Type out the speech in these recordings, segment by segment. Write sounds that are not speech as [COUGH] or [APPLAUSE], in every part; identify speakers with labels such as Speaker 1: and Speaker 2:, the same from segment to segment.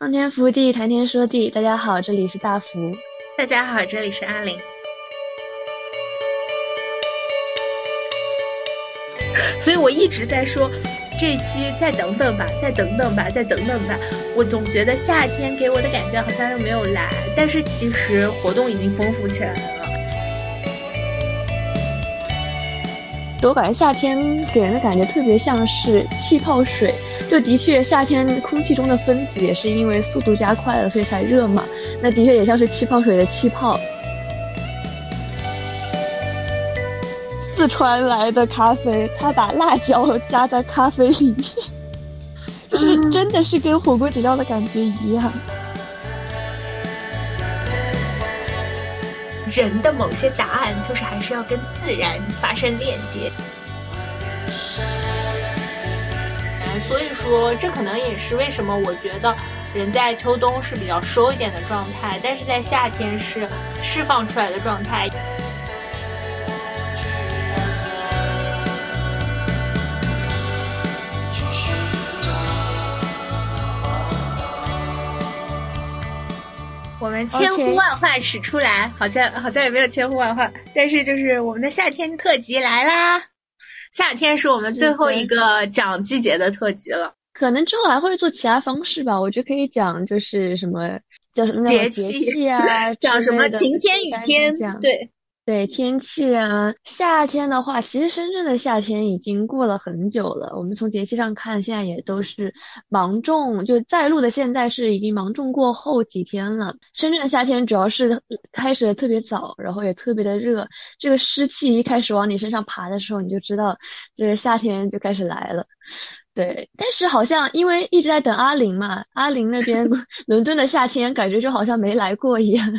Speaker 1: 苍天福地，谈天说地。大家好，这里是大福。
Speaker 2: 大家好，这里是阿玲。所以我一直在说，这期再等等吧，再等等吧，再等等吧。我总觉得夏天给我的感觉好像又没有来，但是其实活动已经丰富起来了。
Speaker 1: 我感觉夏天给人的感觉特别像是气泡水，就的确夏天空气中的分子也是因为速度加快了，所以才热嘛。那的确也像是气泡水的气泡。四川来的咖啡，他把辣椒加在咖啡里面，就是真的是跟火锅底料的感觉一样。
Speaker 2: 人的某些答案，就是还是要跟自然发生链接。所以说，这可能也是为什么我觉得人在秋冬是比较收一点的状态，但是在夏天是释放出来的状态。我们千呼万唤始出来，好像好像也没有千呼万唤，但是就是我们的夏天特辑来啦！夏天是我们最后一个讲季节的特辑了，
Speaker 1: 可能之后还会做其他方式吧。我觉得可以讲就是什么叫什么节气啊，[LAUGHS]
Speaker 2: 讲什么晴天雨天，对。
Speaker 1: 对天气啊，夏天的话，其实深圳的夏天已经过了很久了。我们从节气上看，现在也都是芒种，就在录的现在是已经芒种过后几天了。深圳的夏天主要是开始的特别早，然后也特别的热。这个湿气一开始往你身上爬的时候，你就知道这个夏天就开始来了。对，但是好像因为一直在等阿玲嘛，阿玲那边 [LAUGHS] 伦敦的夏天感觉就好像没来过一样。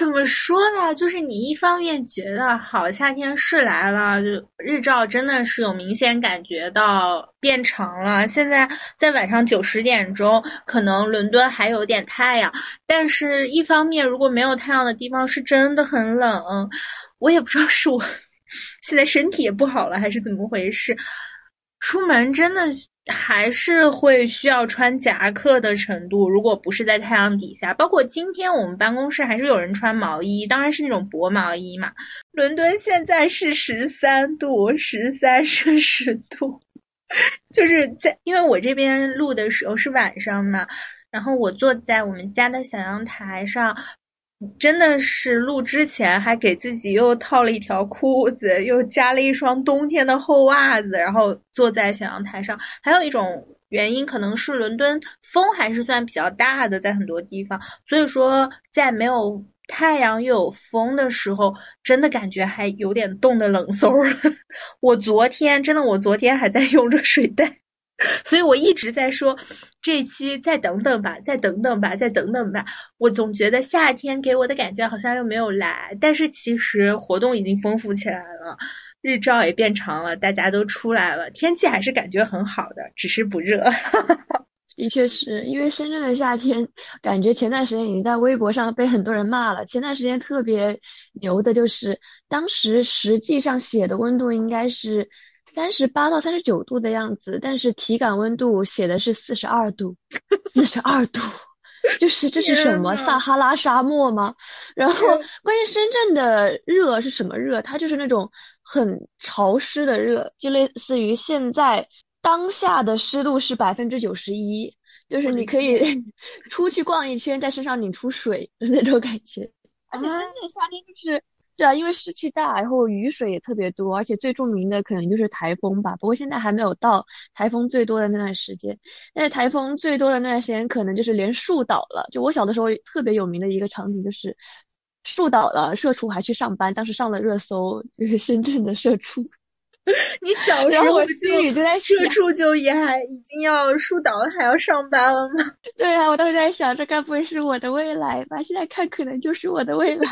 Speaker 2: 怎么说呢？就是你一方面觉得好，夏天是来了，就日照真的是有明显感觉到变长了。现在在晚上九十点钟，可能伦敦还有点太阳，但是一方面如果没有太阳的地方是真的很冷。我也不知道是我 [LAUGHS] 现在身体也不好了，还是怎么回事，出门真的。还是会需要穿夹克的程度，如果不是在太阳底下，包括今天我们办公室还是有人穿毛衣，当然是那种薄毛衣嘛。伦敦现在是十三度，十三摄氏度，[LAUGHS] 就是在因为我这边录的时候是晚上嘛，然后我坐在我们家的小阳台上。真的是录之前还给自己又套了一条裤子，又加了一双冬天的厚袜子，然后坐在小阳台上。还有一种原因，可能是伦敦风还是算比较大的，在很多地方，所以说在没有太阳又有风的时候，真的感觉还有点冻的冷飕儿。[LAUGHS] 我昨天真的，我昨天还在用热水袋。所以我一直在说，这期再等等吧，再等等吧，再等等吧。我总觉得夏天给我的感觉好像又没有来，但是其实活动已经丰富起来了，日照也变长了，大家都出来了，天气还是感觉很好的，只是不热。[LAUGHS]
Speaker 1: 的确是因为深圳的夏天，感觉前段时间已经在微博上被很多人骂了。前段时间特别牛的就是，当时实际上写的温度应该是。三十八到三十九度的样子，但是体感温度写的是四十二度，四十二度，就是这是什么撒哈拉沙漠吗？然后关键深圳的热是什么热？它就是那种很潮湿的热，就类似于现在当下的湿度是百分之九十一，就是你可以 [LAUGHS] 出去逛一圈，在身上拧出水的那种感觉。而且深圳夏天就是。对啊，因为湿气大，然后雨水也特别多，而且最著名的可能就是台风吧。不过现在还没有到台风最多的那段时间，但是台风最多的那段时间，可能就是连树倒了。就我小的时候特别有名的一个场景，就是树倒了，社畜还去上班，当时上了热搜，就是深圳的社畜。[LAUGHS]
Speaker 2: 你小时候就在社畜就也还已经要树倒了，还要上班了吗？[LAUGHS]
Speaker 1: 对啊，我当时在想，这该不会是我的未来吧？现在看，可能就是我的未来。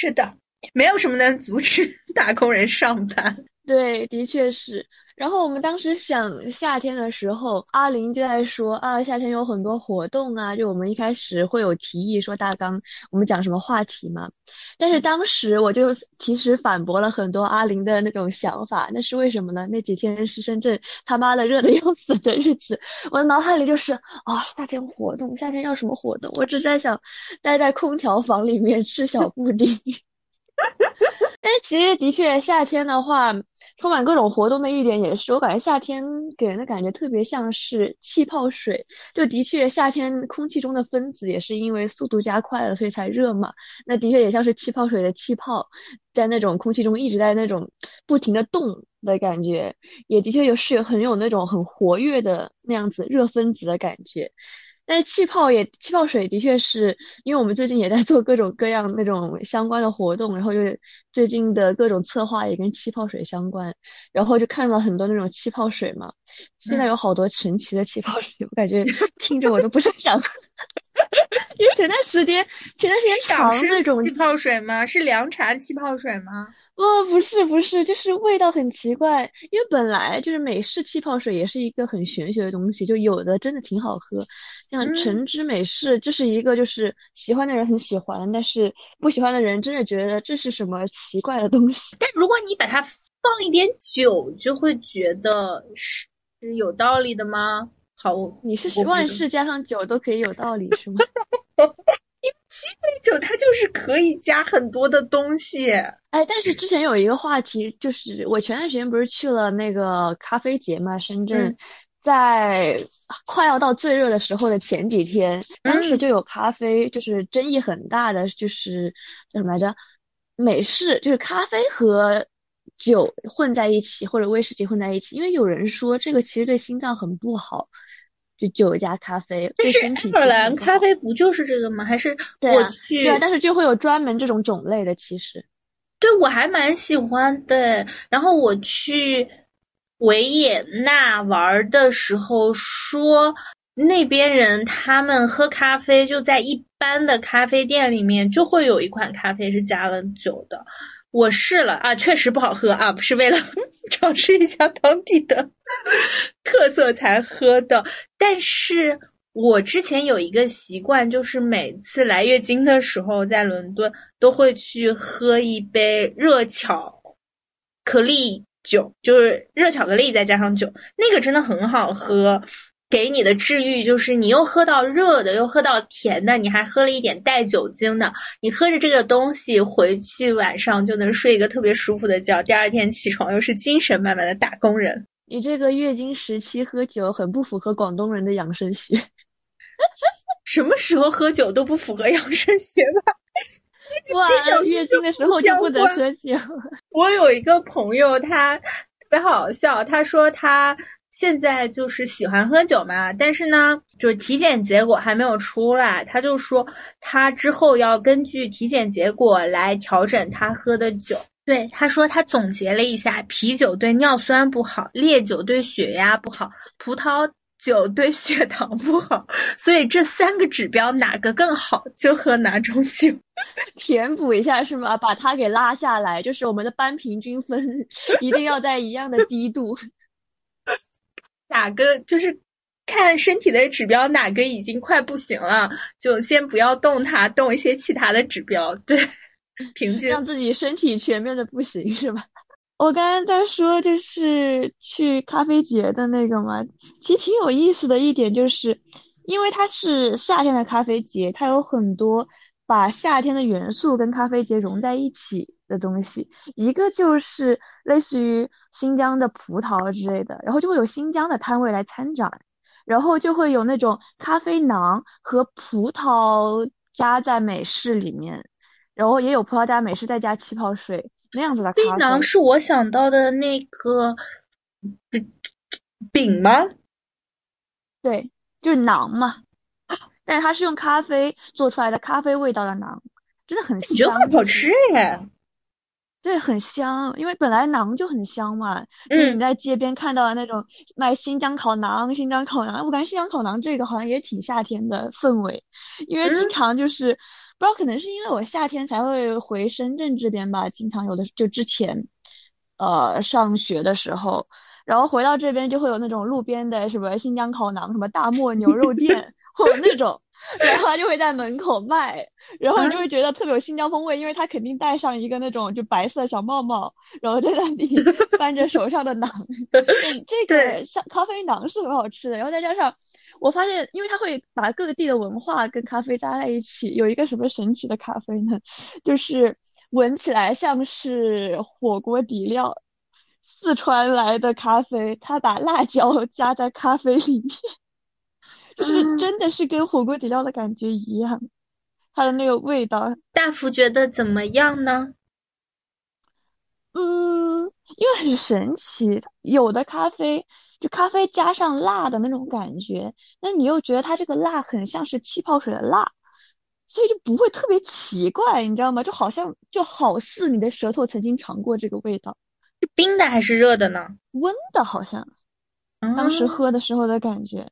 Speaker 2: 是的，没有什么能阻止 [LAUGHS] 打工人上班。
Speaker 1: 对，的确是。然后我们当时想夏天的时候，阿林就在说啊，夏天有很多活动啊，就我们一开始会有提议说大纲，我们讲什么话题嘛。但是当时我就其实反驳了很多阿林的那种想法，那是为什么呢？那几天是深圳他妈的热的要死的日子，我的脑海里就是啊，夏天活动，夏天要什么活动？我只在想待在空调房里面吃小布丁。[LAUGHS] 但是其实的确，夏天的话，充满各种活动的一点也是，我感觉夏天给人的感觉特别像是气泡水。就的确，夏天空气中的分子也是因为速度加快了，所以才热嘛。那的确也像是气泡水的气泡，在那种空气中一直在那种不停的动的感觉，也的确有是很有那种很活跃的那样子热分子的感觉。但是气泡也气泡水的确是因为我们最近也在做各种各样那种相关的活动，然后就是最近的各种策划也跟气泡水相关，然后就看到很多那种气泡水嘛。现在有好多神奇的气泡水，我感觉 [LAUGHS] 听着我都不是很想喝。因为前段时间前段时间尝那种
Speaker 2: 气泡水吗？是凉茶气泡水吗？
Speaker 1: 哦，不是不是，就是味道很奇怪。因为本来就是美式气泡水也是一个很玄学的东西，就有的真的挺好喝。像橙汁美式就是一个，就是喜欢的人很喜欢，但是不喜欢的人真的觉得这是什么奇怪的东西。
Speaker 2: 但如果你把它放一点酒，就会觉得是有道理的吗？好，
Speaker 1: 你是万事加上酒都可以有道理是吗？[LAUGHS]
Speaker 2: 因为鸡尾酒它就是可以加很多的东西。
Speaker 1: 哎，但是之前有一个话题，就是我前段时间不是去了那个咖啡节嘛，深圳。在快要到最热的时候的前几天，当时就有咖啡，就是争议很大的，就是叫什么来着？美式就是咖啡和酒混在一起，或者威士忌混在一起。因为有人说这个其实对心脏很不好，就酒加咖啡。
Speaker 2: 但是爱尔兰咖啡不就是这个吗？还是我去？
Speaker 1: 对，但是就会有专门这种种类的。其实，
Speaker 2: 对我还蛮喜欢的。然后我去。维也纳玩的时候说，那边人他们喝咖啡就在一般的咖啡店里面就会有一款咖啡是加了酒的。我试了啊，确实不好喝啊，不是为了 [LAUGHS] 尝试一下当地的 [LAUGHS] 特色才喝的。但是我之前有一个习惯，就是每次来月经的时候，在伦敦都会去喝一杯热巧克力。酒就是热巧克力再加上酒，那个真的很好喝。给你的治愈就是你又喝到热的，又喝到甜的，你还喝了一点带酒精的。你喝着这个东西回去，晚上就能睡一个特别舒服的觉。第二天起床又是精神满满的打工人。
Speaker 1: 你这个月经时期喝酒很不符合广东人的养生学。[LAUGHS]
Speaker 2: 什么时候喝酒都不符合养生学吧？
Speaker 1: 哇，[LAUGHS] 月经的时候就不能喝酒。[LAUGHS]
Speaker 2: 我有一个朋友，他特别好笑。他说他现在就是喜欢喝酒嘛，但是呢，就是体检结果还没有出来。他就说他之后要根据体检结果来调整他喝的酒。对，他说他总结了一下，啤酒对尿酸不好，烈酒对血压不好，葡萄。酒对血糖不好，所以这三个指标哪个更好，就喝哪种酒，[LAUGHS]
Speaker 1: 填补一下是吗？把它给拉下来，就是我们的班平均分 [LAUGHS] 一定要在一样的低度。
Speaker 2: 哪个就是看身体的指标，哪个已经快不行了，就先不要动它，动一些其他的指标，对，平均
Speaker 1: 让自己身体全面的不行是吧？我刚刚在说，就是去咖啡节的那个嘛，其实挺有意思的一点就是，因为它是夏天的咖啡节，它有很多把夏天的元素跟咖啡节融在一起的东西。一个就是类似于新疆的葡萄之类的，然后就会有新疆的摊位来参展，然后就会有那种咖啡囊和葡萄加在美式里面，然后也有葡萄加美式再加气泡水。那样子的咖啡
Speaker 2: 囊是我想到的那个饼饼吗？
Speaker 1: 对，就是馕嘛。[GASPS] 但是它是用咖啡做出来的，咖啡味道的馕，真的很香。
Speaker 2: 觉得很好吃耶。
Speaker 1: 对，很香，因为本来馕就很香嘛。就是你在街边看到的那种卖新疆烤馕、新疆烤馕，我感觉新疆烤馕这个好像也挺夏天的氛围，因为经常就是。不知道可能是因为我夏天才会回深圳这边吧，经常有的就之前，呃，上学的时候，然后回到这边就会有那种路边的什么新疆烤馕、什么大 [LAUGHS] 漠牛肉店，会有那种，然后他就会在门口卖，然后你就会觉得特别有新疆风味，因为他肯定戴上一个那种就白色小帽帽，然后在那里 [LAUGHS] 翻着手上的馕，[LAUGHS] 这个像咖啡馕是很好吃的，然后再加上。我发现，因为他会把各地的文化跟咖啡搭在一起，有一个什么神奇的咖啡呢？[LAUGHS] 就是闻起来像是火锅底料，四川来的咖啡，他把辣椒加在咖啡里面，就是真的是跟火锅底料的感觉一样，它的那个味道。
Speaker 2: 大福觉得怎么样呢？
Speaker 1: 嗯，因为很神奇，有的咖啡。就咖啡加上辣的那种感觉，那你又觉得它这个辣很像是气泡水的辣，所以就不会特别奇怪，你知道吗？就好像就好似你的舌头曾经尝过这个味道，
Speaker 2: 是冰的还是热的呢？
Speaker 1: 温的，好像，当时喝的时候的感觉。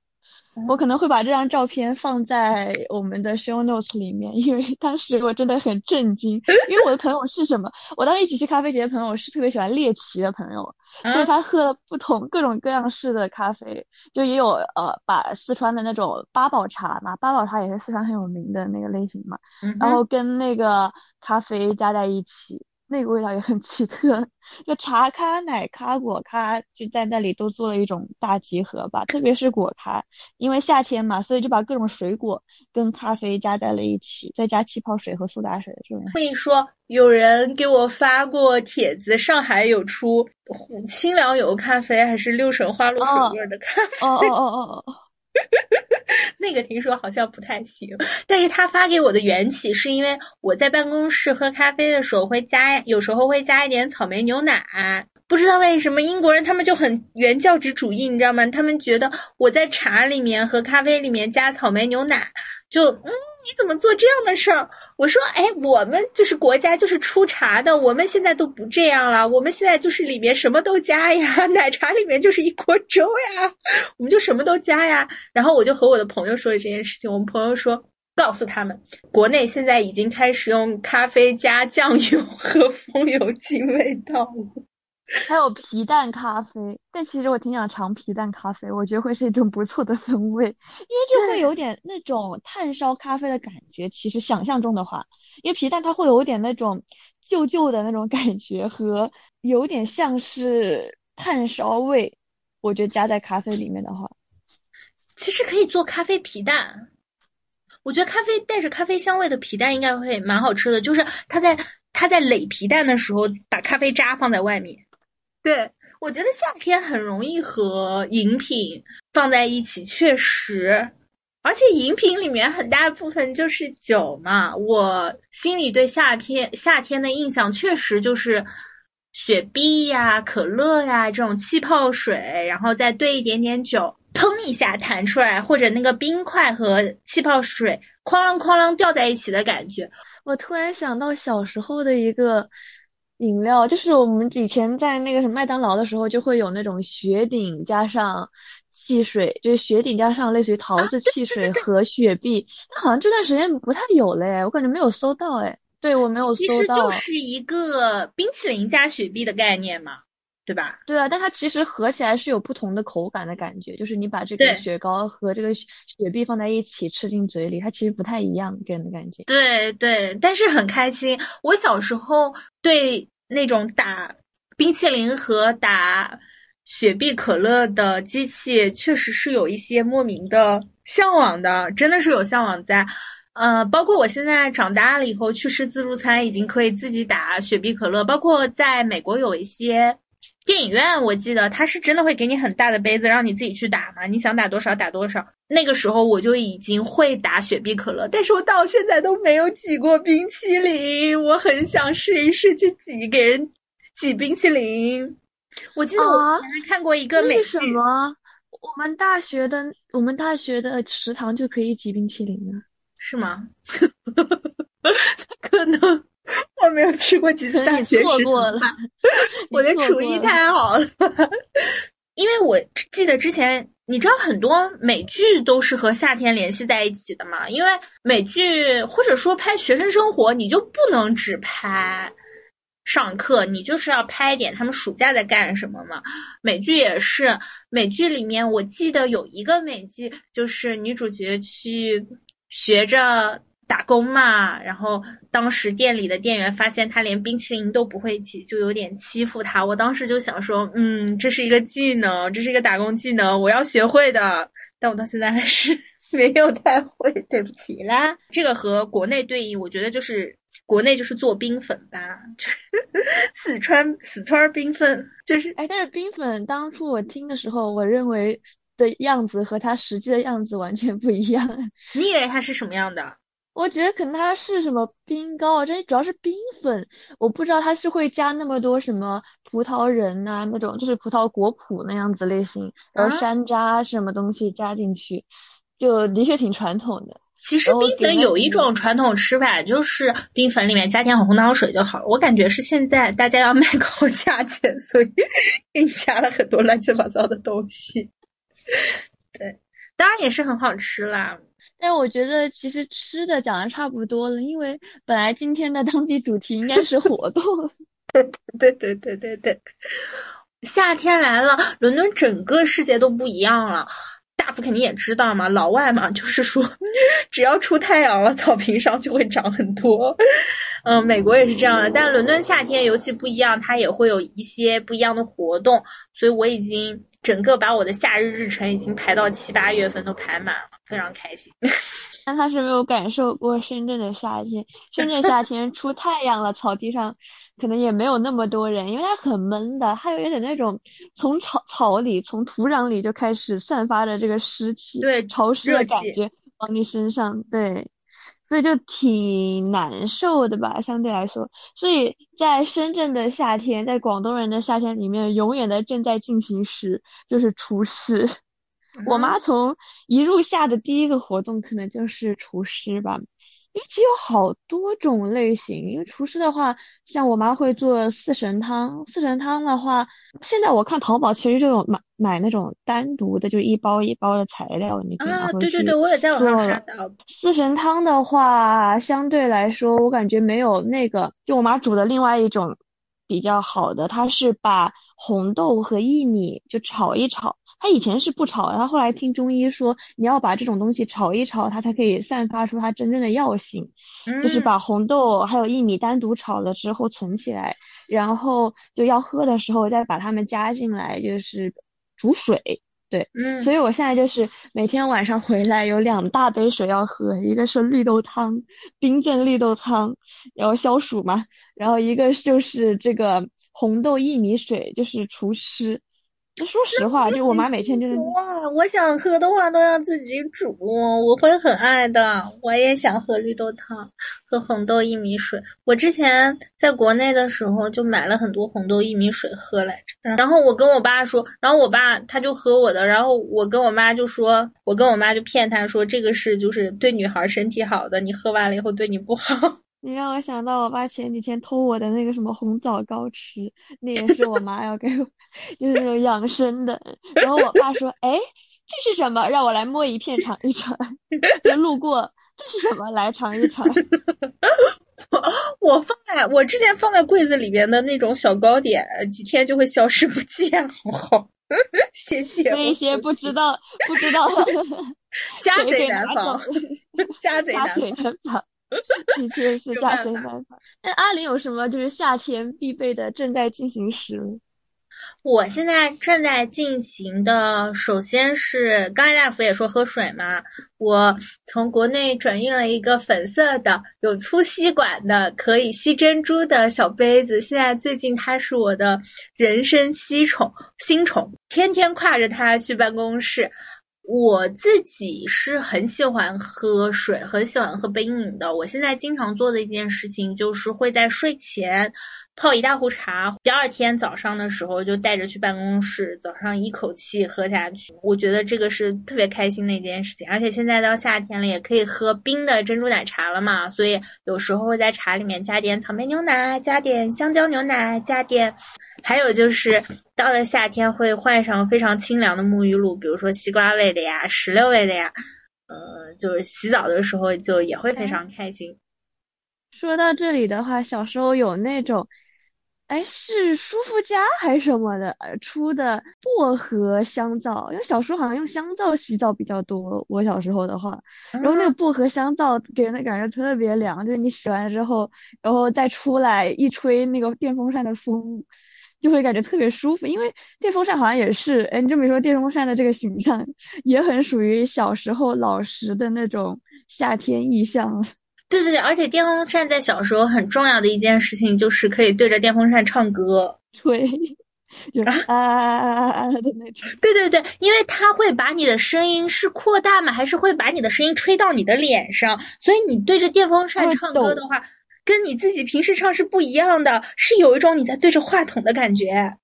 Speaker 1: 我可能会把这张照片放在我们的 show notes 里面，因为当时我真的很震惊。因为我的朋友是什么？我当时一起去咖啡节的朋友是特别喜欢猎奇的朋友，所以他喝了不同各种各样式的咖啡，就也有呃把四川的那种八宝茶嘛，八宝茶也是四川很有名的那个类型嘛，然后跟那个咖啡加在一起。那个味道也很奇特，就茶咖、奶咖、果咖就在那里都做了一种大集合吧。特别是果咖，因为夏天嘛，所以就把各种水果跟咖啡加在了一起，再加气泡水和苏打水这种。
Speaker 2: 可以说，有人给我发过帖子，上海有出清凉油咖啡，还是六神花露水味的咖啡？
Speaker 1: 哦哦哦哦哦。[LAUGHS]
Speaker 2: 那个听说好像不太行，但是他发给我的缘起是因为我在办公室喝咖啡的时候会加，有时候会加一点草莓牛奶。不知道为什么英国人他们就很原教旨主义，你知道吗？他们觉得我在茶里面和咖啡里面加草莓牛奶，就嗯。你怎么做这样的事儿？我说，哎，我们就是国家就是出茶的，我们现在都不这样了，我们现在就是里面什么都加呀，奶茶里面就是一锅粥呀，我们就什么都加呀。然后我就和我的朋友说了这件事情，我们朋友说，告诉他们，国内现在已经开始用咖啡加酱油和风油精味道了。
Speaker 1: 还有皮蛋咖啡，但其实我挺想尝皮蛋咖啡，我觉得会是一种不错的风味，[LAUGHS] 因为就会有点那种炭烧咖啡的感觉。其实想象中的话，因为皮蛋它会有点那种旧旧的那种感觉，和有点像是炭烧味。我觉得加在咖啡里面的话，
Speaker 2: 其实可以做咖啡皮蛋。我觉得咖啡带着咖啡香味的皮蛋应该会蛮好吃的，就是它在它在垒皮蛋的时候，把咖啡渣放在外面。对，我觉得夏天很容易和饮品放在一起，确实，而且饮品里面很大部分就是酒嘛。我心里对夏天夏天的印象确实就是雪碧呀、可乐呀这种气泡水，然后再兑一点点酒，砰一下弹出来，或者那个冰块和气泡水哐啷哐啷掉在一起的感觉。
Speaker 1: 我突然想到小时候的一个。饮料就是我们以前在那个什么麦当劳的时候，就会有那种雪顶加上汽水，就是雪顶加上类似于桃子汽水和雪碧。但好像这段时间不太有了哎，我感觉没有搜到哎。对我没有搜到。
Speaker 2: 其实就是一个冰淇淋加雪碧的概念嘛，对吧？
Speaker 1: 对啊，但它其实合起来是有不同的口感的感觉，就是你把这个雪糕和这个雪碧放在一起吃进嘴里，它其实不太一样给人的感觉。
Speaker 2: 对对，但是很开心。我小时候对。那种打冰淇淋和打雪碧、可乐的机器，确实是有一些莫名的向往的，真的是有向往在。呃，包括我现在长大了以后去吃自助餐，已经可以自己打雪碧、可乐。包括在美国有一些电影院，我记得他是真的会给你很大的杯子，让你自己去打嘛，你想打多少打多少。那个时候我就已经会打雪碧、可乐，但是我到现在都没有挤过冰淇淋。我很想试一试去挤给人挤冰淇淋。我记得我看过一个美
Speaker 1: 为什么我们大学的我们大学的食堂就可以挤冰淇淋啊？
Speaker 2: 是吗？[LAUGHS] 可能 [LAUGHS] 我没有吃过几次大学食堂，[LAUGHS] 我的厨艺太好了。因为我记得之前，你知道很多美剧都是和夏天联系在一起的嘛？因为美剧或者说拍学生生活，你就不能只拍上课，你就是要拍一点他们暑假在干什么嘛。美剧也是，美剧里面我记得有一个美剧，就是女主角去学着打工嘛，然后当时店里的店员发现他连冰淇淋都不会挤，就有点欺负他。我当时就想说，嗯，这是一个技能，这是一个打工技能，我要学会的。但我到现在还是没有太会，对不起啦。这个和国内对应，我觉得就是。国内就是做冰粉吧，[LAUGHS] 四川四川冰粉就是
Speaker 1: 哎，但是冰粉当初我听的时候，我认为的样子和它实际的样子完全不一样。[LAUGHS]
Speaker 2: 你以为它是什么样的？
Speaker 1: 我觉得可能它是什么冰糕啊，这主要是冰粉，我不知道它是会加那么多什么葡萄仁呐，那种就是葡萄果脯那样子类型，然后山楂什么东西加进去，就的确挺传统的。
Speaker 2: 其实冰粉有一种传统吃法，就是冰粉里面加点红糖水就好了。我感觉是现在大家要卖高价钱，所以 [LAUGHS] 给你加了很多乱七八糟的东西。[LAUGHS] 对，当然也是很好吃啦。
Speaker 1: 但是我觉得其实吃的讲的差不多了，因为本来今天的当地主题应该是活动。[LAUGHS]
Speaker 2: 对对对对对，夏天来了，伦敦整个世界都不一样了。大夫肯定也知道嘛，老外嘛，就是说，只要出太阳了，草坪上就会长很多。嗯，美国也是这样的，但伦敦夏天尤其不一样，它也会有一些不一样的活动，所以我已经整个把我的夏日日程已经排到七八月份都排满了，非常开心。[LAUGHS]
Speaker 1: 但他是没有感受过深圳的夏天，深圳夏天出太阳了，草地上可能也没有那么多人，因为它很闷的，它有一点那种从草草里、从土壤里就开始散发的这个湿气，
Speaker 2: 对，
Speaker 1: 潮湿的感觉往你身上，对，所以就挺难受的吧，相对来说。所以在深圳的夏天，在广东人的夏天里面，永远的正在进行时就是厨师。我妈从一入夏的第一个活动可能就是厨师吧，因为其实有好多种类型。因为厨师的话，像我妈会做四神汤，四神汤的话，现在我看淘宝其实就有买买那种单独的，就一包一包的材料，你可以
Speaker 2: 对对对，我也在网上刷到。
Speaker 1: 四神汤的话，相对来说，我感觉没有那个，就我妈煮的另外一种比较好的，它是把红豆和薏米就炒一炒。他以前是不炒的，他后来听中医说，你要把这种东西炒一炒，它才可以散发出它真正的药性。就是把红豆还有薏米单独炒了之后存起来，然后就要喝的时候再把它们加进来，就是煮水。对，
Speaker 2: 嗯，
Speaker 1: 所以我现在就是每天晚上回来有两大杯水要喝，一个是绿豆汤，冰镇绿豆汤，然后消暑嘛，然后一个就是这个红豆薏米水，就是除湿。说实话，就我妈每天就是
Speaker 2: 哇，我想喝的话都要自己煮，我会很爱的。我也想喝绿豆汤，喝红豆薏米水。我之前在国内的时候就买了很多红豆薏米水喝来着。然后我跟我爸说，然后我爸他就喝我的，然后我跟我妈就说，我跟我妈就骗他说这个是就是对女孩身体好的，你喝完了以后对你不好。
Speaker 1: 你让我想到我爸前几天偷我的那个什么红枣糕吃，那也是我妈要给我，就是那种养生的。然后我爸说：“哎，这是什么？让我来摸一片尝一尝。”就路过，这是什么？来尝一尝。[LAUGHS]
Speaker 2: 我放在我之前放在柜子里边的那种小糕点，几天就会消失不见，好不好？谢谢。
Speaker 1: 那些不知道不知道，
Speaker 2: 家贼难防，家贼难
Speaker 1: 防。[LAUGHS] 的确是家贼难防。那阿林有什么就是夏天必备的正在进行时？
Speaker 2: 我现在正在进行的，首先是刚才大福也说喝水嘛，我从国内转运了一个粉色的、有粗吸管的、可以吸珍珠的小杯子。现在最近它是我的人生吸宠新宠，天天挎着它去办公室。我自己是很喜欢喝水，很喜欢喝冰饮的。我现在经常做的一件事情，就是会在睡前泡一大壶茶，第二天早上的时候就带着去办公室，早上一口气喝下去。我觉得这个是特别开心的一件事情。而且现在到夏天了，也可以喝冰的珍珠奶茶了嘛，所以有时候会在茶里面加点草莓牛奶，加点香蕉牛奶，加点。还有就是到了夏天会换上非常清凉的沐浴露，比如说西瓜味的呀、石榴味的呀，呃，就是洗澡的时候就也会非常开心。
Speaker 1: 说到这里的话，小时候有那种哎，是舒肤佳还是什么的出的薄荷香皂？因为小时候好像用香皂洗澡比较多，我小时候的话，然后那个薄荷香皂给人的感觉特别凉，就是你洗完之后，然后再出来一吹那个电风扇的风，就会感觉特别舒服。因为电风扇好像也是，哎，你这么一说，电风扇的这个形象也很属于小时候老实的那种夏天意象。
Speaker 2: 对对对，而且电风扇在小时候很重要的一件事情就是可以对着电风扇唱歌，
Speaker 1: 对，啊啊啊啊的那种。
Speaker 2: 对对对，因为它会把你的声音是扩大吗？还是会把你的声音吹到你的脸上？所以你对着电风扇唱歌的话，跟你自己平时唱是不一样的，是有一种你在对着话筒的感觉。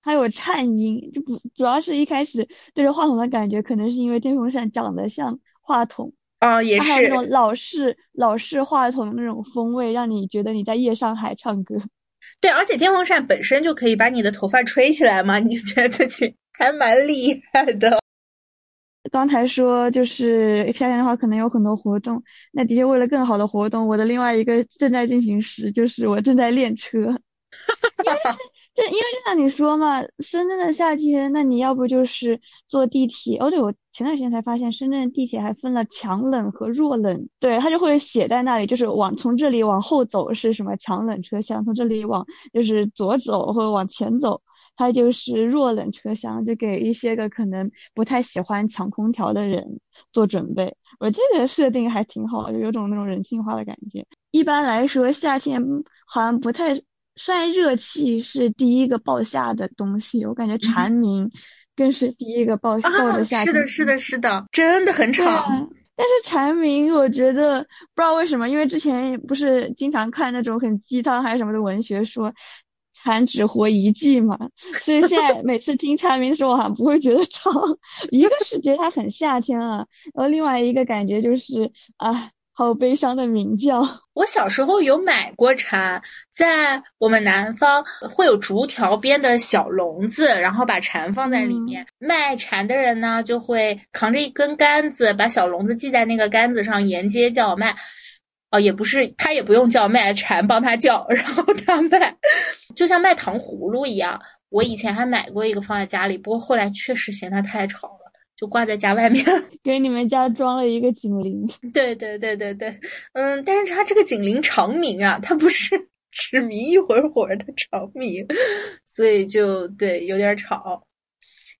Speaker 1: 还有颤音，就不主要是一开始对着话筒的感觉，可能是因为电风扇长得像话筒。
Speaker 2: 啊，也是
Speaker 1: 那种老式老式话筒那种风味，让你觉得你在夜上海唱歌。[LAUGHS]
Speaker 2: 对，而且电风扇本身就可以把你的头发吹起来嘛，你就觉得自己还蛮厉害的。
Speaker 1: 刚才说就是夏天的话，可能有很多活动。那的确，为了更好的活动，我的另外一个正在进行时就是我正在练车。[LAUGHS] 因为是。这因为就像你说嘛，深圳的夏天，那你要不就是坐地铁。哦，对，我前段时间才发现，深圳地铁还分了强冷和弱冷。对，它就会写在那里，就是往从这里往后走是什么强冷车厢，从这里往就是左走或者往前走，它就是弱冷车厢，就给一些个可能不太喜欢抢空调的人做准备。我这个设定还挺好，就有种那种人性化的感觉。一般来说，夏天好像不太。虽热气是第一个爆夏的东西，我感觉蝉鸣更是第一个爆爆的夏天。
Speaker 2: 是的，是的，是的，真的很吵。
Speaker 1: 但是蝉鸣，我觉得不知道为什么，因为之前不是经常看那种很鸡汤还是什么的文学，说蝉只活一季嘛，所以现在每次听蝉鸣的时候，我好像不会觉得吵。一个是觉得它很夏天啊，然后另外一个感觉就是啊。好悲伤的鸣叫。
Speaker 2: 我小时候有买过蝉，在我们南方会有竹条编的小笼子，然后把蝉放在里面。卖蝉的人呢，就会扛着一根杆子，把小笼子系在那个杆子上，沿街叫卖。哦，也不是，他也不用叫卖，蝉帮他叫，[LAUGHS] 然后他卖，就像卖糖葫芦一样。我以前还买过一个放在家里，不过后来确实嫌它太吵了。就挂在家外面，[LAUGHS]
Speaker 1: 给你们家装了一个警铃。[LAUGHS]
Speaker 2: 对对对对对，嗯，但是它这个警铃长鸣啊，它不是只鸣一会儿会儿它长鸣，所以就对有点吵。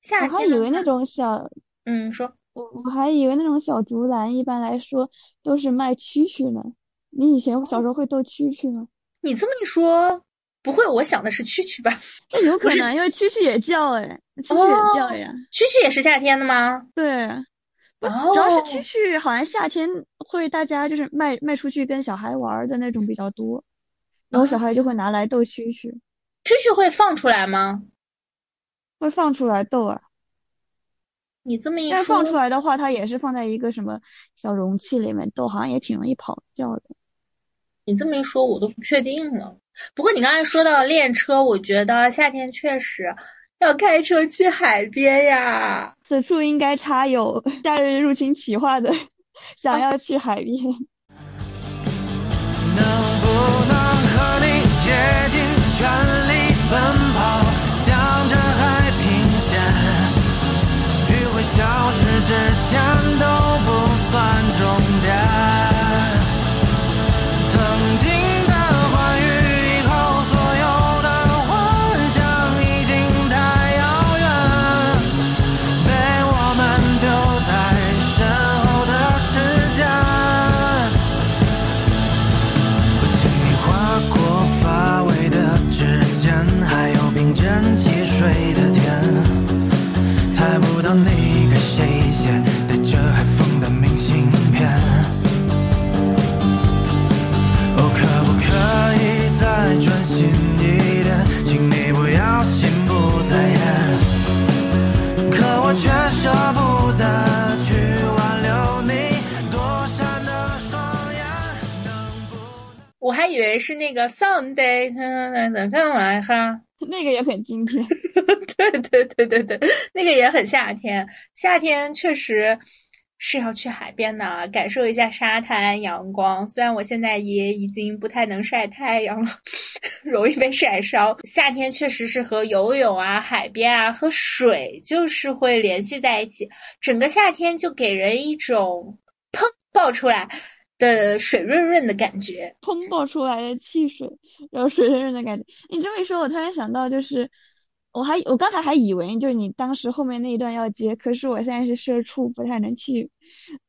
Speaker 2: 夏天
Speaker 1: 我还以为那种小，
Speaker 2: 嗯，说，
Speaker 1: 我我还以为那种小竹篮一般来说都是卖蛐蛐呢。你以前小时候会逗蛐蛐吗？
Speaker 2: 你这么一说。不会，我想的是蛐蛐吧？[LAUGHS]
Speaker 1: 那有可能，因为蛐蛐也叫哎，蛐蛐也叫呀。
Speaker 2: 蛐蛐也是夏天的吗？
Speaker 1: 对，主要是蛐蛐好像夏天会大家就是卖卖出去跟小孩玩的那种比较多，然后小孩就会拿来逗蛐蛐。
Speaker 2: 蛐蛐会放出来吗？
Speaker 1: 会放出来逗啊。
Speaker 2: 你这么一说，
Speaker 1: 但放出来的话，它也是放在一个什么小容器里面逗，好像也挺容易跑掉的。
Speaker 2: 你这么一说，我都不确定了。不过你刚才说到练车，我觉得夏天确实要开车去海边呀。
Speaker 1: 此处应该插有 [LAUGHS]《夏日入侵企划》的，想要去海边。能不能和你竭尽全力奔跑，向着海平线？余晖消失之前都不算终点。
Speaker 2: 还以为是那个 Sunday，干嘛哈？[LAUGHS]
Speaker 1: 那个也很经典。[LAUGHS]
Speaker 2: 对对对对对，那个也很夏天。夏天确实，是要去海边的，感受一下沙滩阳光。虽然我现在也已经不太能晒太阳了，[LAUGHS] 容易被晒伤。夏天确实是和游泳啊、海边啊和水就是会联系在一起，整个夏天就给人一种砰爆出来的水润润的感觉，
Speaker 1: 喷爆出来的汽水，然后水润润的感觉。你这么一说，我突然想到就是。我还我刚才还以为就是你当时后面那一段要接，可是我现在是社畜，不太能去，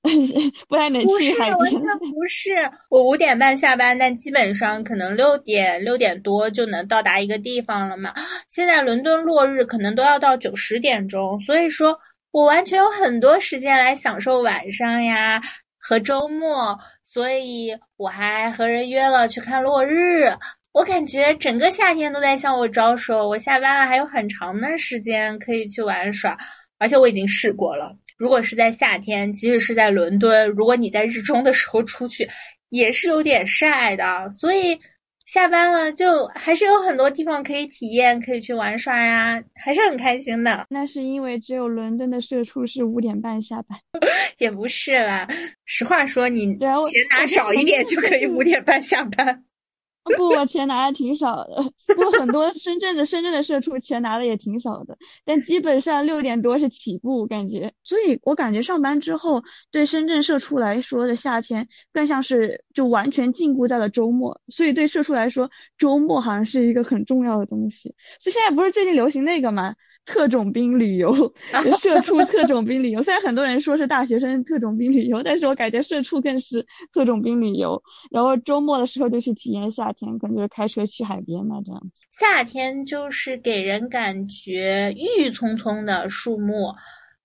Speaker 1: [LAUGHS] 不太能去海边。
Speaker 2: 完全不是，我五点半下班，但基本上可能六点六点多就能到达一个地方了嘛。现在伦敦落日可能都要到九十点钟，所以说我完全有很多时间来享受晚上呀和周末，所以我还和人约了去看落日。我感觉整个夏天都在向我招手，我下班了还有很长的时间可以去玩耍，而且我已经试过了。如果是在夏天，即使是在伦敦，如果你在日中的时候出去，也是有点晒的。所以下班了就还是有很多地方可以体验，可以去玩耍呀，还是很开心的。
Speaker 1: 那是因为只有伦敦的社畜是五点半下班，[LAUGHS]
Speaker 2: 也不是啦。实话说，你钱拿少一点就可以五点半下班。[LAUGHS]
Speaker 1: 不，我钱拿的挺少的。不过很多深圳的深圳的社畜钱拿的也挺少的，但基本上六点多是起步感觉。所以我感觉上班之后，对深圳社畜来说的夏天更像是就完全禁锢在了周末。所以对社畜来说，周末好像是一个很重要的东西。所以现在不是最近流行那个吗？特种兵旅游，[LAUGHS] 社畜特种兵旅游。虽然很多人说是大学生特种兵旅游，但是我感觉社畜更是特种兵旅游。然后周末的时候就去体验夏天，可能就是开车去海边嘛，这样子。
Speaker 2: 夏天就是给人感觉郁郁葱葱的树木，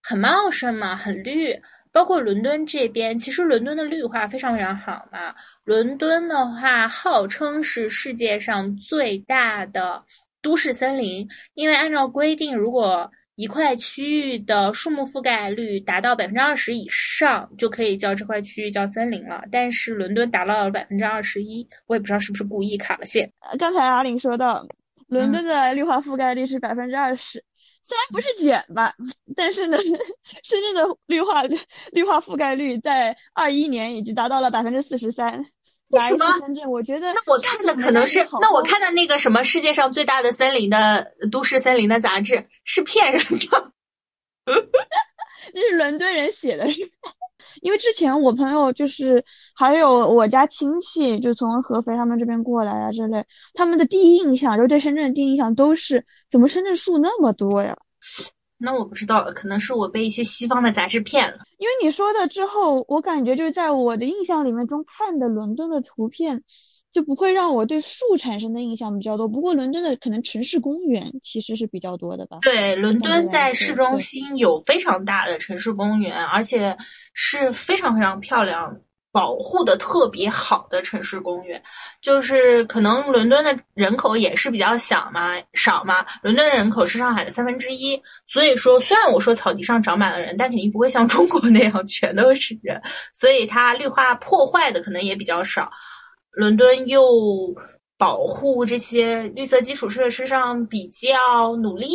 Speaker 2: 很茂盛嘛，很绿。包括伦敦这边，其实伦敦的绿化非常非常好嘛。伦敦的话，号称是世界上最大的。都市森林，因为按照规定，如果一块区域的树木覆盖率达到百分之二十以上，就可以叫这块区域叫森林了。但是伦敦达到了百分之二十一，我也不知道是不是故意卡了线。
Speaker 1: 刚才阿玲说到，伦敦的绿化覆盖率是百分之二十，虽然不是减吧，但是呢，[LAUGHS] 深圳的绿化绿化覆盖率在二一年已经达到了百分之四十三。
Speaker 2: 什么？
Speaker 1: 我觉得
Speaker 2: 那我看的可能是那我看的那个什么世界上最大的森林的都市森林的杂志是骗人的，
Speaker 1: 那是伦敦人写的，是因为之前我朋友就是还有我家亲戚就从合肥他们这边过来啊之类，他们的第一印象就对深圳的第一印象都是怎么深圳树那么多呀？
Speaker 2: 那我不知道了，可能是我被一些西方的杂志骗了。
Speaker 1: 因为你说的之后，我感觉就是在我的印象里面中看的伦敦的图片，就不会让我对树产生的印象比较多。不过伦敦的可能城市公园其实是比较多的吧？
Speaker 2: 对，伦敦在市中心有非常大的城市公园，而且是非常非常漂亮。保护的特别好的城市公园，就是可能伦敦的人口也是比较小嘛，少嘛。伦敦的人口是上海的三分之一，所以说虽然我说草地上长满了人，但肯定不会像中国那样全都是人，所以它绿化破坏的可能也比较少。伦敦又保护这些绿色基础设施上比较努力，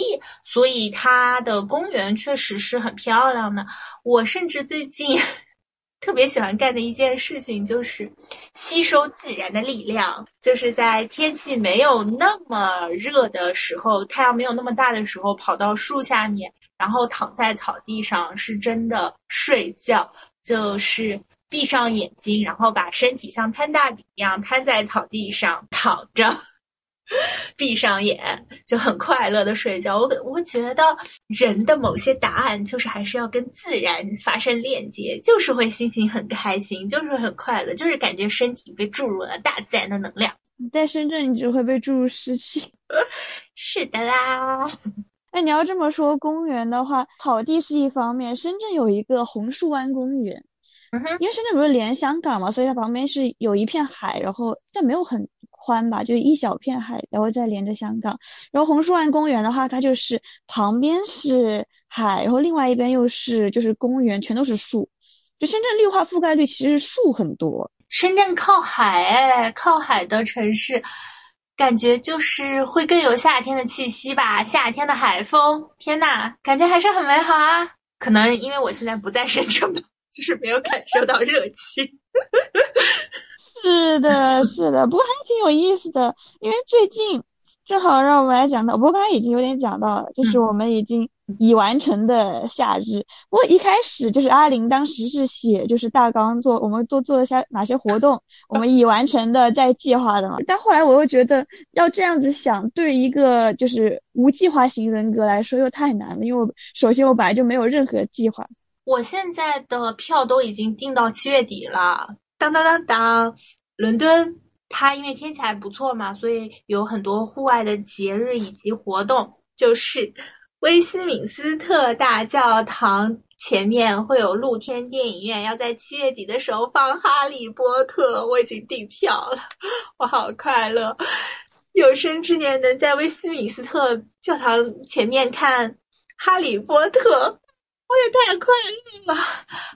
Speaker 2: 所以它的公园确实是很漂亮的。我甚至最近。特别喜欢干的一件事情就是吸收自然的力量，就是在天气没有那么热的时候，太阳没有那么大的时候，跑到树下面，然后躺在草地上，是真的睡觉，就是闭上眼睛，然后把身体像摊大饼一样摊在草地上躺着。[LAUGHS] 闭上眼就很快乐的睡觉。我我觉得人的某些答案就是还是要跟自然发生链接，就是会心情很开心，就是很快乐，就是感觉身体被注入了大自然的能量。
Speaker 1: 在深圳，你只会被注入湿气。
Speaker 2: 是的啦。[LAUGHS]
Speaker 1: 哎，你要这么说，公园的话，草地是一方面。深圳有一个红树湾公园，因为深圳不是连香港嘛，所以它旁边是有一片海，然后但没有很。宽吧，就一小片海，然后再连着香港。然后红树湾公园的话，它就是旁边是海，然后另外一边又是就是公园，全都是树。就深圳绿化覆盖率其实树很多。
Speaker 2: 深圳靠海，哎，靠海的城市，感觉就是会更有夏天的气息吧。夏天的海风，天呐，感觉还是很美好啊。可能因为我现在不在深圳吧。就是没有感受到热气。
Speaker 1: 是的，是的，不过还挺有意思的，因为最近正好让我们来讲到，不过刚才已经有点讲到了，就是我们已经已完成的夏日。不过一开始就是阿玲当时是写就是大纲做，我们都做了些哪些活动，我们已完成的在计划的嘛。但后来我又觉得要这样子想，对一个就是无计划型人格来说又太难了，因为我首先我本来就没有任何计划。
Speaker 2: 我现在的票都已经订到七月底了。当当当当，伦敦，它因为天气还不错嘛，所以有很多户外的节日以及活动。就是威斯敏斯特大教堂前面会有露天电影院，要在七月底的时候放《哈利波特》，我已经订票了，我好快乐！有生之年能在威斯敏斯特教堂前面看《哈利波特》，我也太快乐了。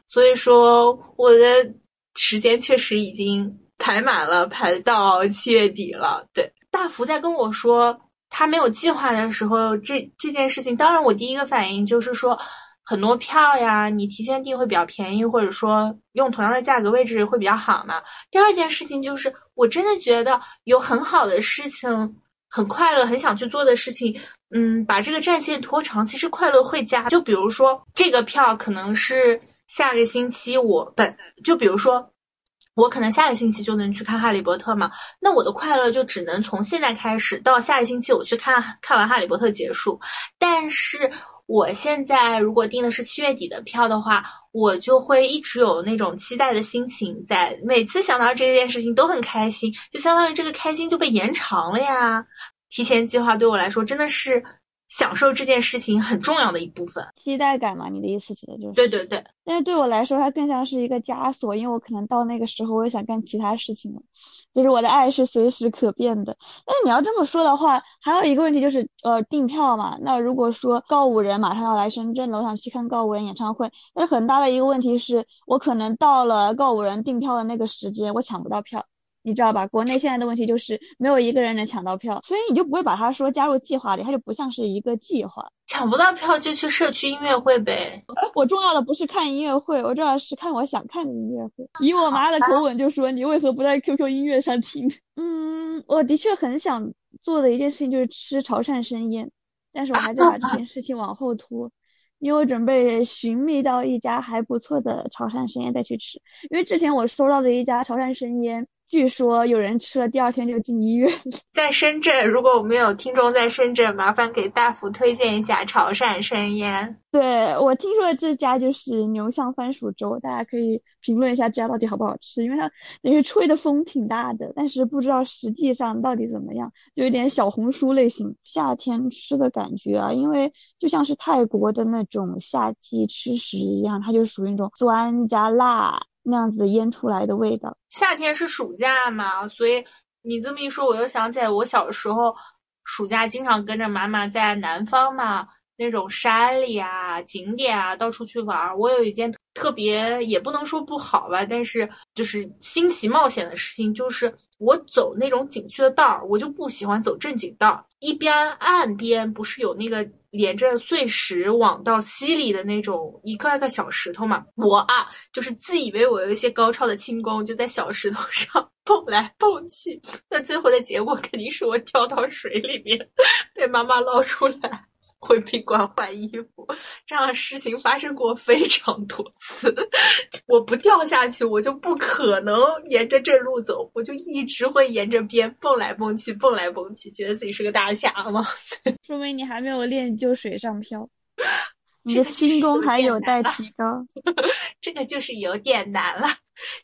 Speaker 2: 所以说，我的。时间确实已经排满了，排到七月底了。对，大福在跟我说他没有计划的时候，这这件事情，当然我第一个反应就是说，很多票呀，你提前订会比较便宜，或者说用同样的价格位置会比较好嘛。第二件事情就是，我真的觉得有很好的事情，很快乐，很想去做的事情，嗯，把这个战线拖长，其实快乐会加。就比如说这个票可能是。下个星期我本就比如说，我可能下个星期就能去看《哈利波特》嘛，那我的快乐就只能从现在开始到下个星期我去看看完《哈利波特》结束。但是我现在如果订的是七月底的票的话，我就会一直有那种期待的心情在，每次想到这件事情都很开心，就相当于这个开心就被延长了呀。提前计划对我来说真的是。享受这件事情很重要的一部分，
Speaker 1: 期待感嘛？你的意思指的就是？
Speaker 2: 对对对。
Speaker 1: 但是对我来说，它更像是一个枷锁，因为我可能到那个时候，我也想干其他事情了。就是我的爱是随时可变的。但是你要这么说的话，还有一个问题就是，呃，订票嘛。那如果说告五人马上要来深圳了，我想去看告五人演唱会，但是很大的一个问题是我可能到了告五人订票的那个时间，我抢不到票。你知道吧？国内现在的问题就是没有一个人能抢到票，所以你就不会把它说加入计划里，它就不像是一个计划。
Speaker 2: 抢不到票就去社区音乐会呗。[LAUGHS]
Speaker 1: 我重要的不是看音乐会，我重要是看我想看的音乐会。以我妈的口吻就说：“你为何不在 QQ 音乐上听？” [LAUGHS] 嗯，我的确很想做的一件事情就是吃潮汕生腌，但是我还在把这件事情往后拖，因为我准备寻觅到一家还不错的潮汕生腌再去吃。因为之前我搜到的一家潮汕生腌。据说有人吃了第二天就进医院。[LAUGHS]
Speaker 2: 在深圳，如果我们有听众在深圳，麻烦给大福推荐一下潮汕生腌。
Speaker 1: 对我听说这家就是牛巷番薯粥，大家可以评论一下这家到底好不好吃，因为它等于吹的风挺大的，但是不知道实际上到底怎么样，就有点小红书类型夏天吃的感觉啊，因为就像是泰国的那种夏季吃食一样，它就属于那种酸加辣。那样子腌出来的味道。
Speaker 2: 夏天是暑假嘛，所以你这么一说，我又想起来我小时候暑假经常跟着妈妈在南方嘛，那种山里啊、景点啊到处去玩儿。我有一件特别也不能说不好吧，但是就是新奇冒险的事情，就是我走那种景区的道儿，我就不喜欢走正经道，一边岸边不是有那个。连着碎石往到溪里的那种一块块小石头嘛，我啊就是自以为我有一些高超的轻功，就在小石头上 [LAUGHS] 蹦来蹦去，那最后的结果肯定是我掉到水里面，[LAUGHS] 被妈妈捞出来。回宾馆换衣服，这样的事情发生过非常多次。[LAUGHS] 我不掉下去，我就不可能沿着这路走，我就一直会沿着边蹦来蹦去，蹦来蹦去，觉得自己是个大侠嘛。[LAUGHS]
Speaker 1: 说明你还没有练就水上漂。你的轻功还有待提高，[LAUGHS]
Speaker 2: 这个就是有点难了。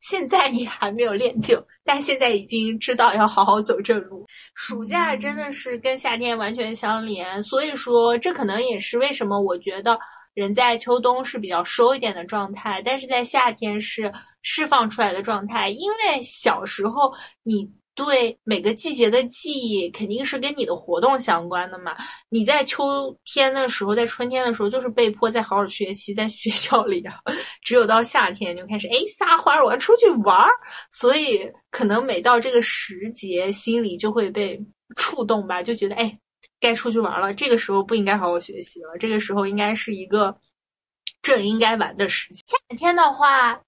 Speaker 2: 现在你还没有练就，但现在已经知道要好好走正路。暑假真的是跟夏天完全相连，所以说这可能也是为什么我觉得人在秋冬是比较收一点的状态，但是在夏天是释放出来的状态。因为小时候你。对每个季节的记忆肯定是跟你的活动相关的嘛。你在秋天的时候，在春天的时候，就是被迫在好好学习，在学校里啊。只有到夏天就开始哎撒欢儿，我要出去玩儿。所以可能每到这个时节，心里就会被触动吧，就觉得哎该出去玩了。这个时候不应该好好学习了，这个时候应该是一个。正应该玩的时间。夏天的话，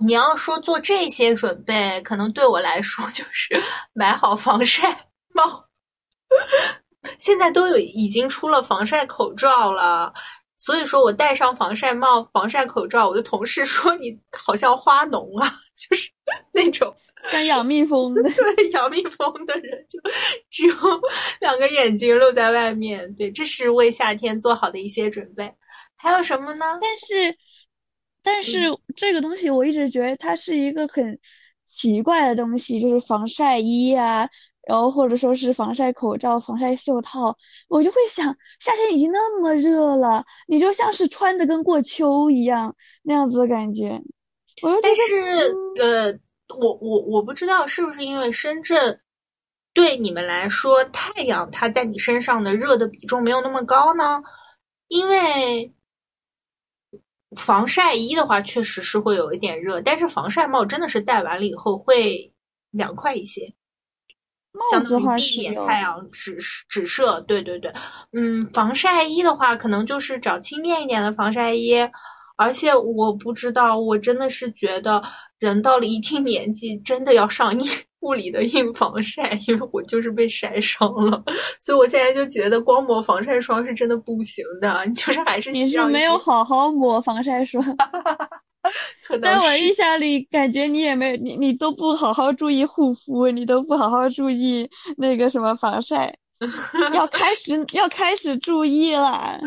Speaker 2: 你要说做这些准备，可能对我来说就是 [LAUGHS] 买好防晒帽。现在都有已经出了防晒口罩了，所以说我戴上防晒帽、防晒口罩，我的同事说你好像花农啊，就是那种
Speaker 1: 像养蜜蜂 [LAUGHS] 的，
Speaker 2: 对，养蜜蜂的人就只有两个眼睛露在外面。对，这是为夏天做好的一些准备。还有什么呢？
Speaker 1: 但是，但是这个东西我一直觉得它是一个很奇怪的东西，就是防晒衣啊。然后或者说是防晒口罩、防晒袖套，我就会想，夏天已经那么热了，你就像是穿的跟过秋一样那样子的感觉。
Speaker 2: 但是呃，我我我不知道是不是因为深圳对你们来说，太阳它在你身上的热的比重没有那么高呢？因为防晒衣的话，确实是会有一点热，但是防晒帽真的是戴完了以后会凉快一些。相当于避免太阳直直射，对对对，嗯，防晒衣的话，可能就是找轻便一点的防晒衣。而且我不知道，我真的是觉得人到了一定年纪，真的要上硬物理的硬防晒，因为我就是被晒伤了，所以我现在就觉得光抹防晒霜是真的不行的，你就是还是你是
Speaker 1: 没有好好抹防晒霜。[LAUGHS] 在我印象里，感觉你也没你你都不好好注意护肤，你都不好好注意那个什么防晒，[LAUGHS] 要开始要开始注意了。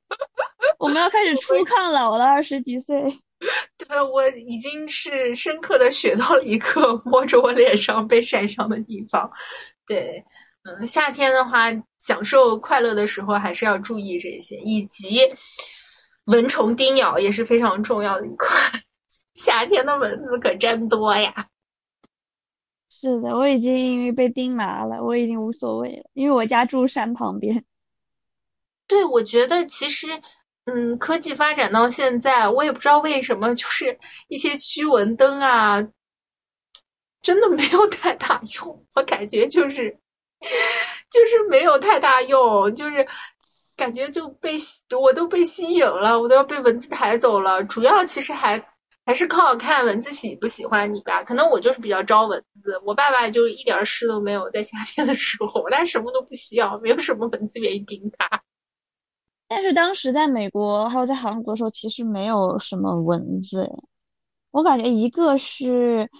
Speaker 1: [LAUGHS] 我们要开始初抗老了，二十几岁。[LAUGHS]
Speaker 2: 对，我已经是深刻的学到了一课，摸着我脸上被晒伤的地方。对，嗯，夏天的话，享受快乐的时候，还是要注意这些，以及。蚊虫叮咬也是非常重要的一块，[LAUGHS] 夏天的蚊子可真多呀。
Speaker 1: 是的，我已经因为被叮麻了，我已经无所谓了，因为我家住山旁边。
Speaker 2: 对，我觉得其实，嗯，科技发展到现在，我也不知道为什么，就是一些驱蚊灯啊，真的没有太大用。我感觉就是，就是没有太大用，就是。感觉就被吸我都被吸引了，我都要被蚊子抬走了。主要其实还还是靠看蚊子喜不喜欢你吧。可能我就是比较招蚊子，我爸爸就一点事都没有，在夏天的时候，他什么都不需要，没有什么蚊子愿意叮他。
Speaker 1: 但是当时在美国还有在韩国的时候，其实没有什么蚊子。我感觉一个是。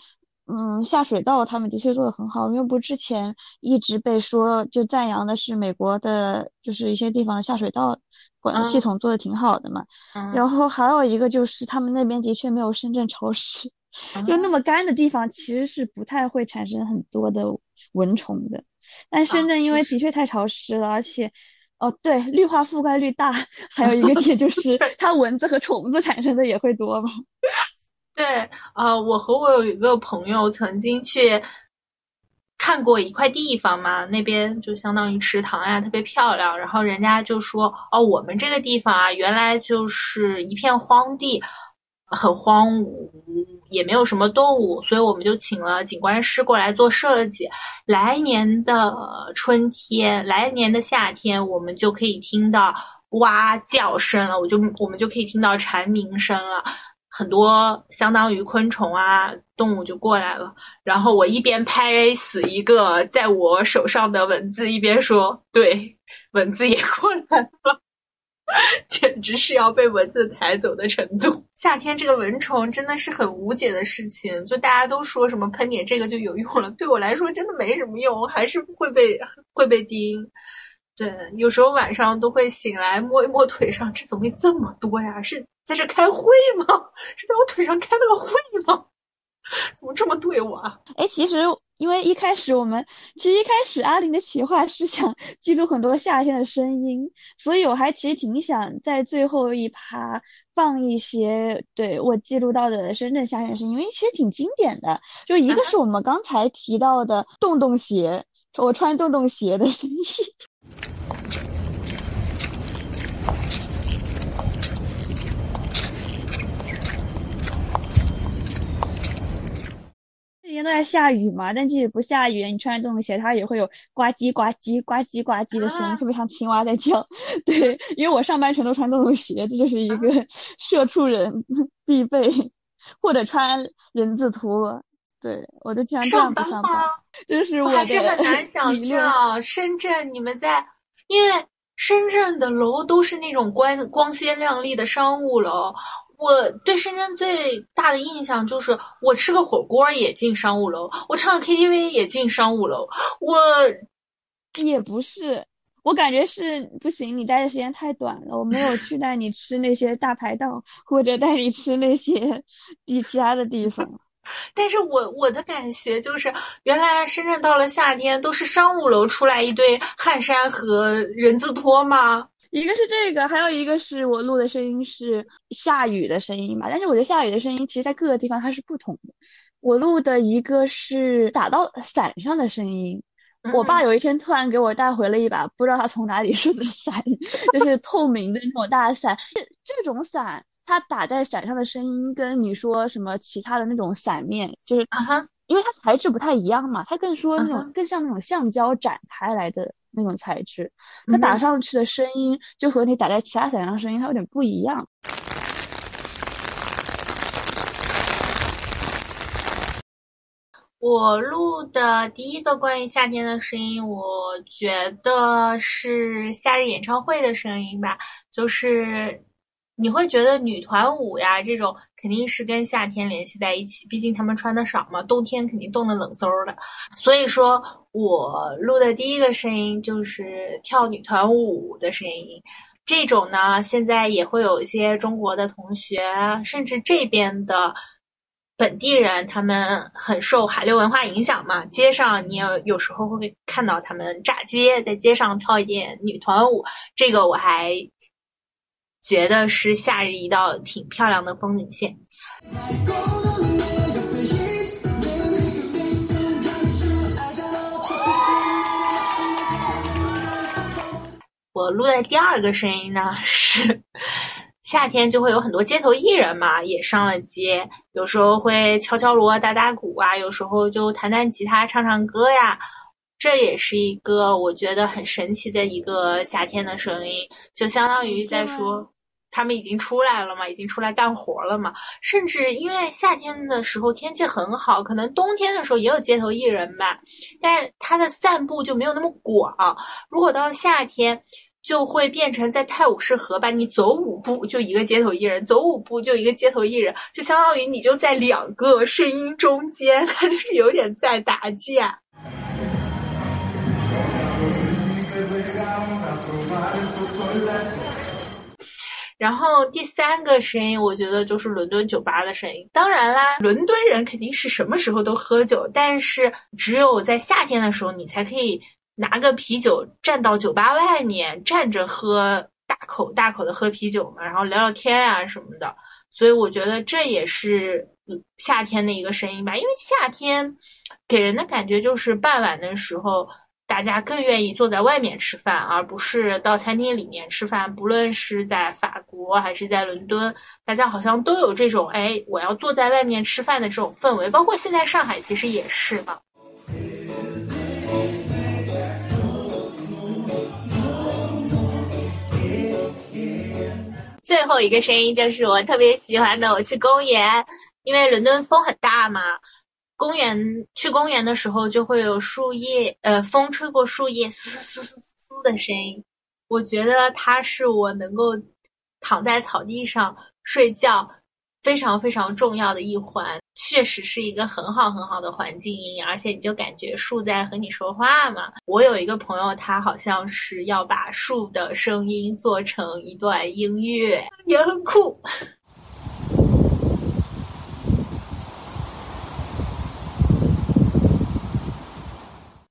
Speaker 1: 嗯，下水道他们的确做的很好，因为不之前一直被说就赞扬的是美国的，就是一些地方的下水道管系统做的挺好的嘛。然后还有一个就是他们那边的确没有深圳潮湿，[LAUGHS] 就那么干的地方其实是不太会产生很多的蚊虫的。但深圳因为的确太潮湿了，而且哦对，绿化覆盖率大，[LAUGHS] 还有一个点就 [LAUGHS] 是它蚊子和虫子产生的也会多嘛。[LAUGHS]
Speaker 2: 对啊，我和我有一个朋友曾经去看过一块地方嘛，那边就相当于池塘呀，特别漂亮。然后人家就说：“哦，我们这个地方啊，原来就是一片荒地，很荒芜，也没有什么动物，所以我们就请了景观师过来做设计。来年的春天，来年的夏天，我们就可以听到蛙叫声了，我就我们就可以听到蝉鸣声了。”很多相当于昆虫啊动物就过来了，然后我一边拍死一个在我手上的蚊子，一边说：“对，蚊子也过来了，[LAUGHS] 简直是要被蚊子抬走的程度。”夏天这个蚊虫真的是很无解的事情，就大家都说什么喷点这个就有用了，对我来说真的没什么用，还是会被会被叮。对，有时候晚上都会醒来摸一摸腿上，这怎么会这么多呀？是。在这开会吗？[LAUGHS] 是在我腿上开了个会吗？[LAUGHS] 怎么这么对我啊？
Speaker 1: 哎，其实因为一开始我们其实一开始阿林的企划是想记录很多夏天的声音，所以我还其实挺想在最后一趴放一些对我记录到的深圳夏天声音，因为其实挺经典的。就一个是我们刚才提到的洞洞鞋，我穿洞洞鞋的声音。天都在下雨嘛，但即使不下雨，你穿着动物鞋，它也会有呱唧呱唧呱唧呱唧的声音，特别像青蛙在叫。[LAUGHS] 对，因为我上班全都穿洞洞鞋，这就是一个 [LAUGHS] 社畜人 [LAUGHS] 必备，或者穿人字拖。对，我都经常这样不上班。这是我
Speaker 2: 还是很难想象深圳你们在，因为深圳的楼都是那种光光鲜亮丽的商务楼。我对深圳最大的印象就是，我吃个火锅也进商务楼，我唱个 KTV 也进商务楼。我
Speaker 1: 也不是，我感觉是不行，你待的时间太短了，我没有去带你吃那些大排档，或者带你吃那些 [LAUGHS] 其他的地方。[LAUGHS]
Speaker 2: 但是我我的感觉就是，原来深圳到了夏天都是商务楼出来一堆汗衫和人字拖吗？
Speaker 1: 一个是这个，还有一个是我录的声音是下雨的声音嘛。但是我觉得下雨的声音，其实在各个地方它是不同的。我录的一个是打到伞上的声音。我爸有一天突然给我带回了一把不知道他从哪里顺的伞，[LAUGHS] 就是透明的那种大伞。这这种伞。它打在伞上的声音，跟你说什么其他的那种伞面，就是
Speaker 2: 啊哈，
Speaker 1: 因为它材质不太一样嘛，它更说那种更像那种橡胶展开来的那种材质，它打上去的声音就和你打在其他伞上的声音它有点不一样。
Speaker 2: 我录的第一个关于夏天的声音，我觉得是夏日演唱会的声音吧，就是。你会觉得女团舞呀这种肯定是跟夏天联系在一起，毕竟他们穿的少嘛，冬天肯定冻得冷飕的。所以说我录的第一个声音就是跳女团舞的声音。这种呢，现在也会有一些中国的同学，甚至这边的本地人，他们很受韩流文化影响嘛。街上你有有时候会看到他们炸街，在街上跳一点女团舞，这个我还。觉得是夏日一道挺漂亮的风景线。我录的第二个声音呢是夏天就会有很多街头艺人嘛，也上了街，有时候会敲敲锣、打打鼓啊，有时候就弹弹吉他、唱唱歌呀。这也是一个我觉得很神奇的一个夏天的声音，就相当于在说。他们已经出来了嘛，已经出来干活了嘛。甚至因为夏天的时候天气很好，可能冬天的时候也有街头艺人吧，但他的散步就没有那么广。如果到了夏天，就会变成在泰晤士河吧，你走五步就一个街头艺人，走五步就一个街头艺人，就相当于你就在两个声音中间，他 [LAUGHS] 就是有点在打架。然后第三个声音，我觉得就是伦敦酒吧的声音。当然啦，伦敦人肯定是什么时候都喝酒，但是只有在夏天的时候，你才可以拿个啤酒站到酒吧外面站着喝，大口大口的喝啤酒嘛，然后聊聊天啊什么的。所以我觉得这也是夏天的一个声音吧，因为夏天给人的感觉就是傍晚的时候。大家更愿意坐在外面吃饭，而不是到餐厅里面吃饭。不论是在法国还是在伦敦，大家好像都有这种“哎，我要坐在外面吃饭”的这种氛围。包括现在上海其实也是嘛。最后一个声音就是我特别喜欢的，我去公园，因为伦敦风很大嘛。公园去公园的时候，就会有树叶，呃，风吹过树叶，嘶嘶嘶嘶嘶的声音。我觉得它是我能够躺在草地上睡觉非常非常重要的一环。确实是一个很好很好的环境音，而且你就感觉树在和你说话嘛。我有一个朋友，他好像是要把树的声音做成一段音乐，也很酷。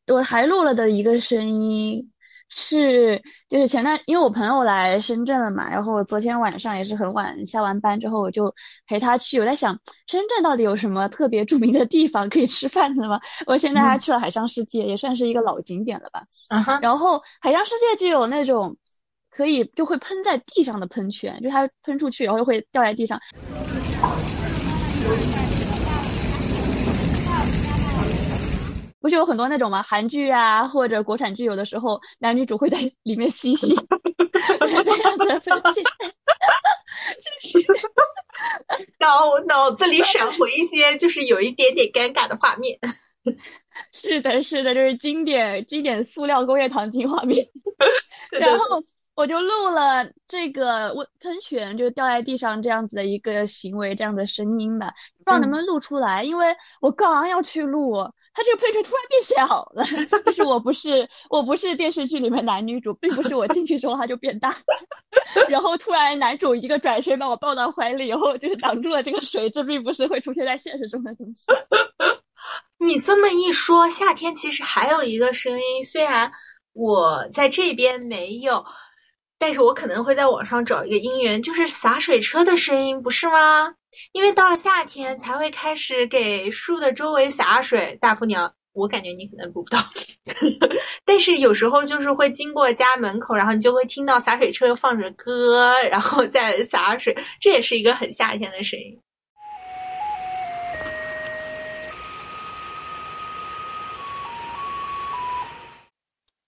Speaker 1: 我还录了的一个声音是，就是前段，因为我朋友来深圳了嘛，然后我昨天晚上也是很晚下完班之后，我就陪他去。我在想，深圳到底有什么特别著名的地方可以吃饭的吗？我现在还去了海上世界，也算是一个老景点了吧。然后海上世界就有那种可以就会喷在地上的喷泉，就它喷出去然后又会掉在地上。不是有很多那种吗？韩剧啊，或者国产剧，有的时候男女主会在里面嬉戏，那样子的分析，就是。
Speaker 2: 脑脑子里闪回一些，就是有一点点尴尬的画面。[LAUGHS]
Speaker 1: 是的，是的，就是经典经典塑料工业糖精画面。然后我就录了这个温喷泉就掉在地上这样子的一个行为，这样的声音吧，不知道能不能录出来。因为我刚要去录，它这个喷泉突然变小了。[LAUGHS] 就是我不是我不是电视剧里面男女主，并不是我进去之后它就变大，[LAUGHS] 然后突然男主一个转身把我抱到怀里以后，就是挡住了这个水，这并不是会出现在现实中的东西。[LAUGHS]
Speaker 2: 你这么一说，夏天其实还有一个声音，虽然我在这边没有，但是我可能会在网上找一个音源，就是洒水车的声音，不是吗？因为到了夏天才会开始给树的周围洒水。大福娘，我感觉你可能不知道，[LAUGHS] 但是有时候就是会经过家门口，然后你就会听到洒水车放着歌，然后在洒水，这也是一个很夏天的声音。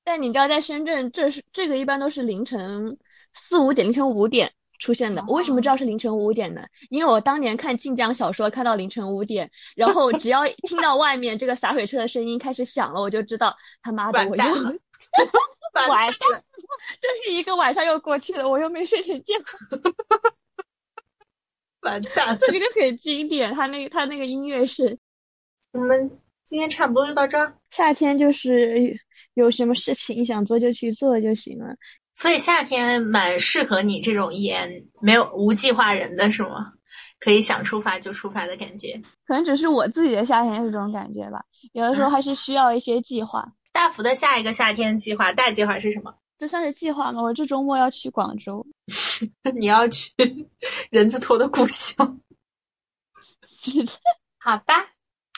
Speaker 1: 但你知道，在深圳，这是这个一般都是凌晨四五点、凌晨五点出现的。我为什么知道是凌晨五点呢？因为我当年看晋江小说，看到凌晨五点，然后只要听到外面这个洒水车的声音开始响了，我就知道他妈的我又 [LAUGHS]
Speaker 2: 完蛋，[LAUGHS]
Speaker 1: 这是一个晚上又过去了，我又没睡成觉，[LAUGHS]
Speaker 2: 完蛋，
Speaker 1: 这个就很经典。他那个他那个音乐是，
Speaker 2: 我们今天差不多就到这儿。
Speaker 1: 夏天就是。有什么事情想做就去做就行了，
Speaker 2: 所以夏天蛮适合你这种言没有无计划人的是吗？可以想出发就出发的感觉，
Speaker 1: 可能只是我自己的夏天是这种感觉吧。有的时候还是需要一些计划。
Speaker 2: 大福的下一个夏天计划大计划是什么？[LAUGHS]
Speaker 1: 这算是计划吗？我这周末要去广州，
Speaker 2: 你要去人字拖的故乡？[LAUGHS] 好吧，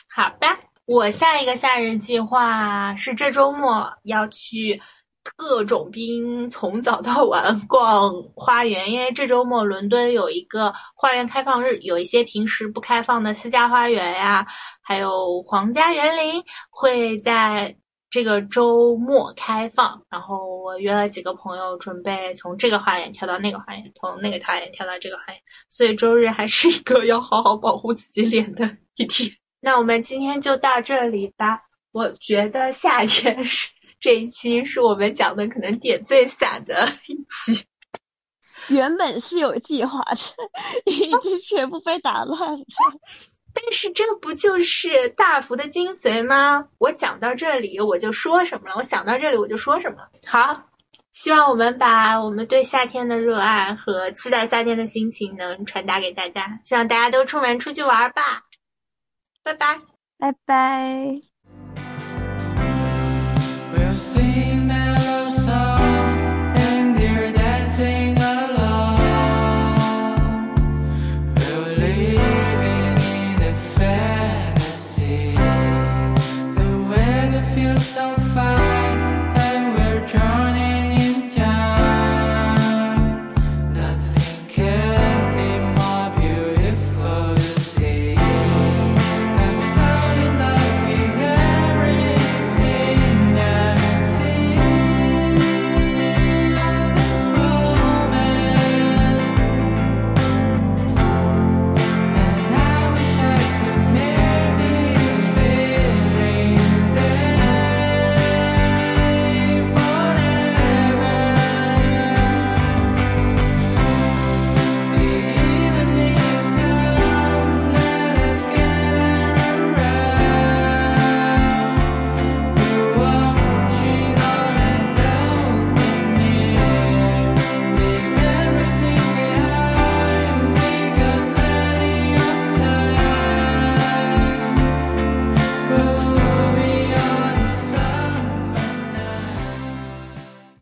Speaker 2: 好吧。我下一个夏日计划是这周末要去特种兵从早到晚逛花园，因为这周末伦敦有一个花园开放日，有一些平时不开放的私家花园呀，还有皇家园林会在这个周末开放。然后我约了几个朋友，准备从这个花园跳到那个花园，从那个花园跳到这个花园，所以周日还是一个要好好保护自己脸的一天。那我们今天就到这里吧。我觉得夏天是这一期是我们讲的可能点最散的一期。
Speaker 1: 原本是有计划的，已经全部被打乱了。
Speaker 2: 但是这不就是大福的精髓吗？我讲到这里我就说什么了，我想到这里我就说什么。好，希望我们把我们对夏天的热爱和期待夏天的心情能传达给大家。希望大家都出门出去玩吧。拜拜，
Speaker 1: 拜拜。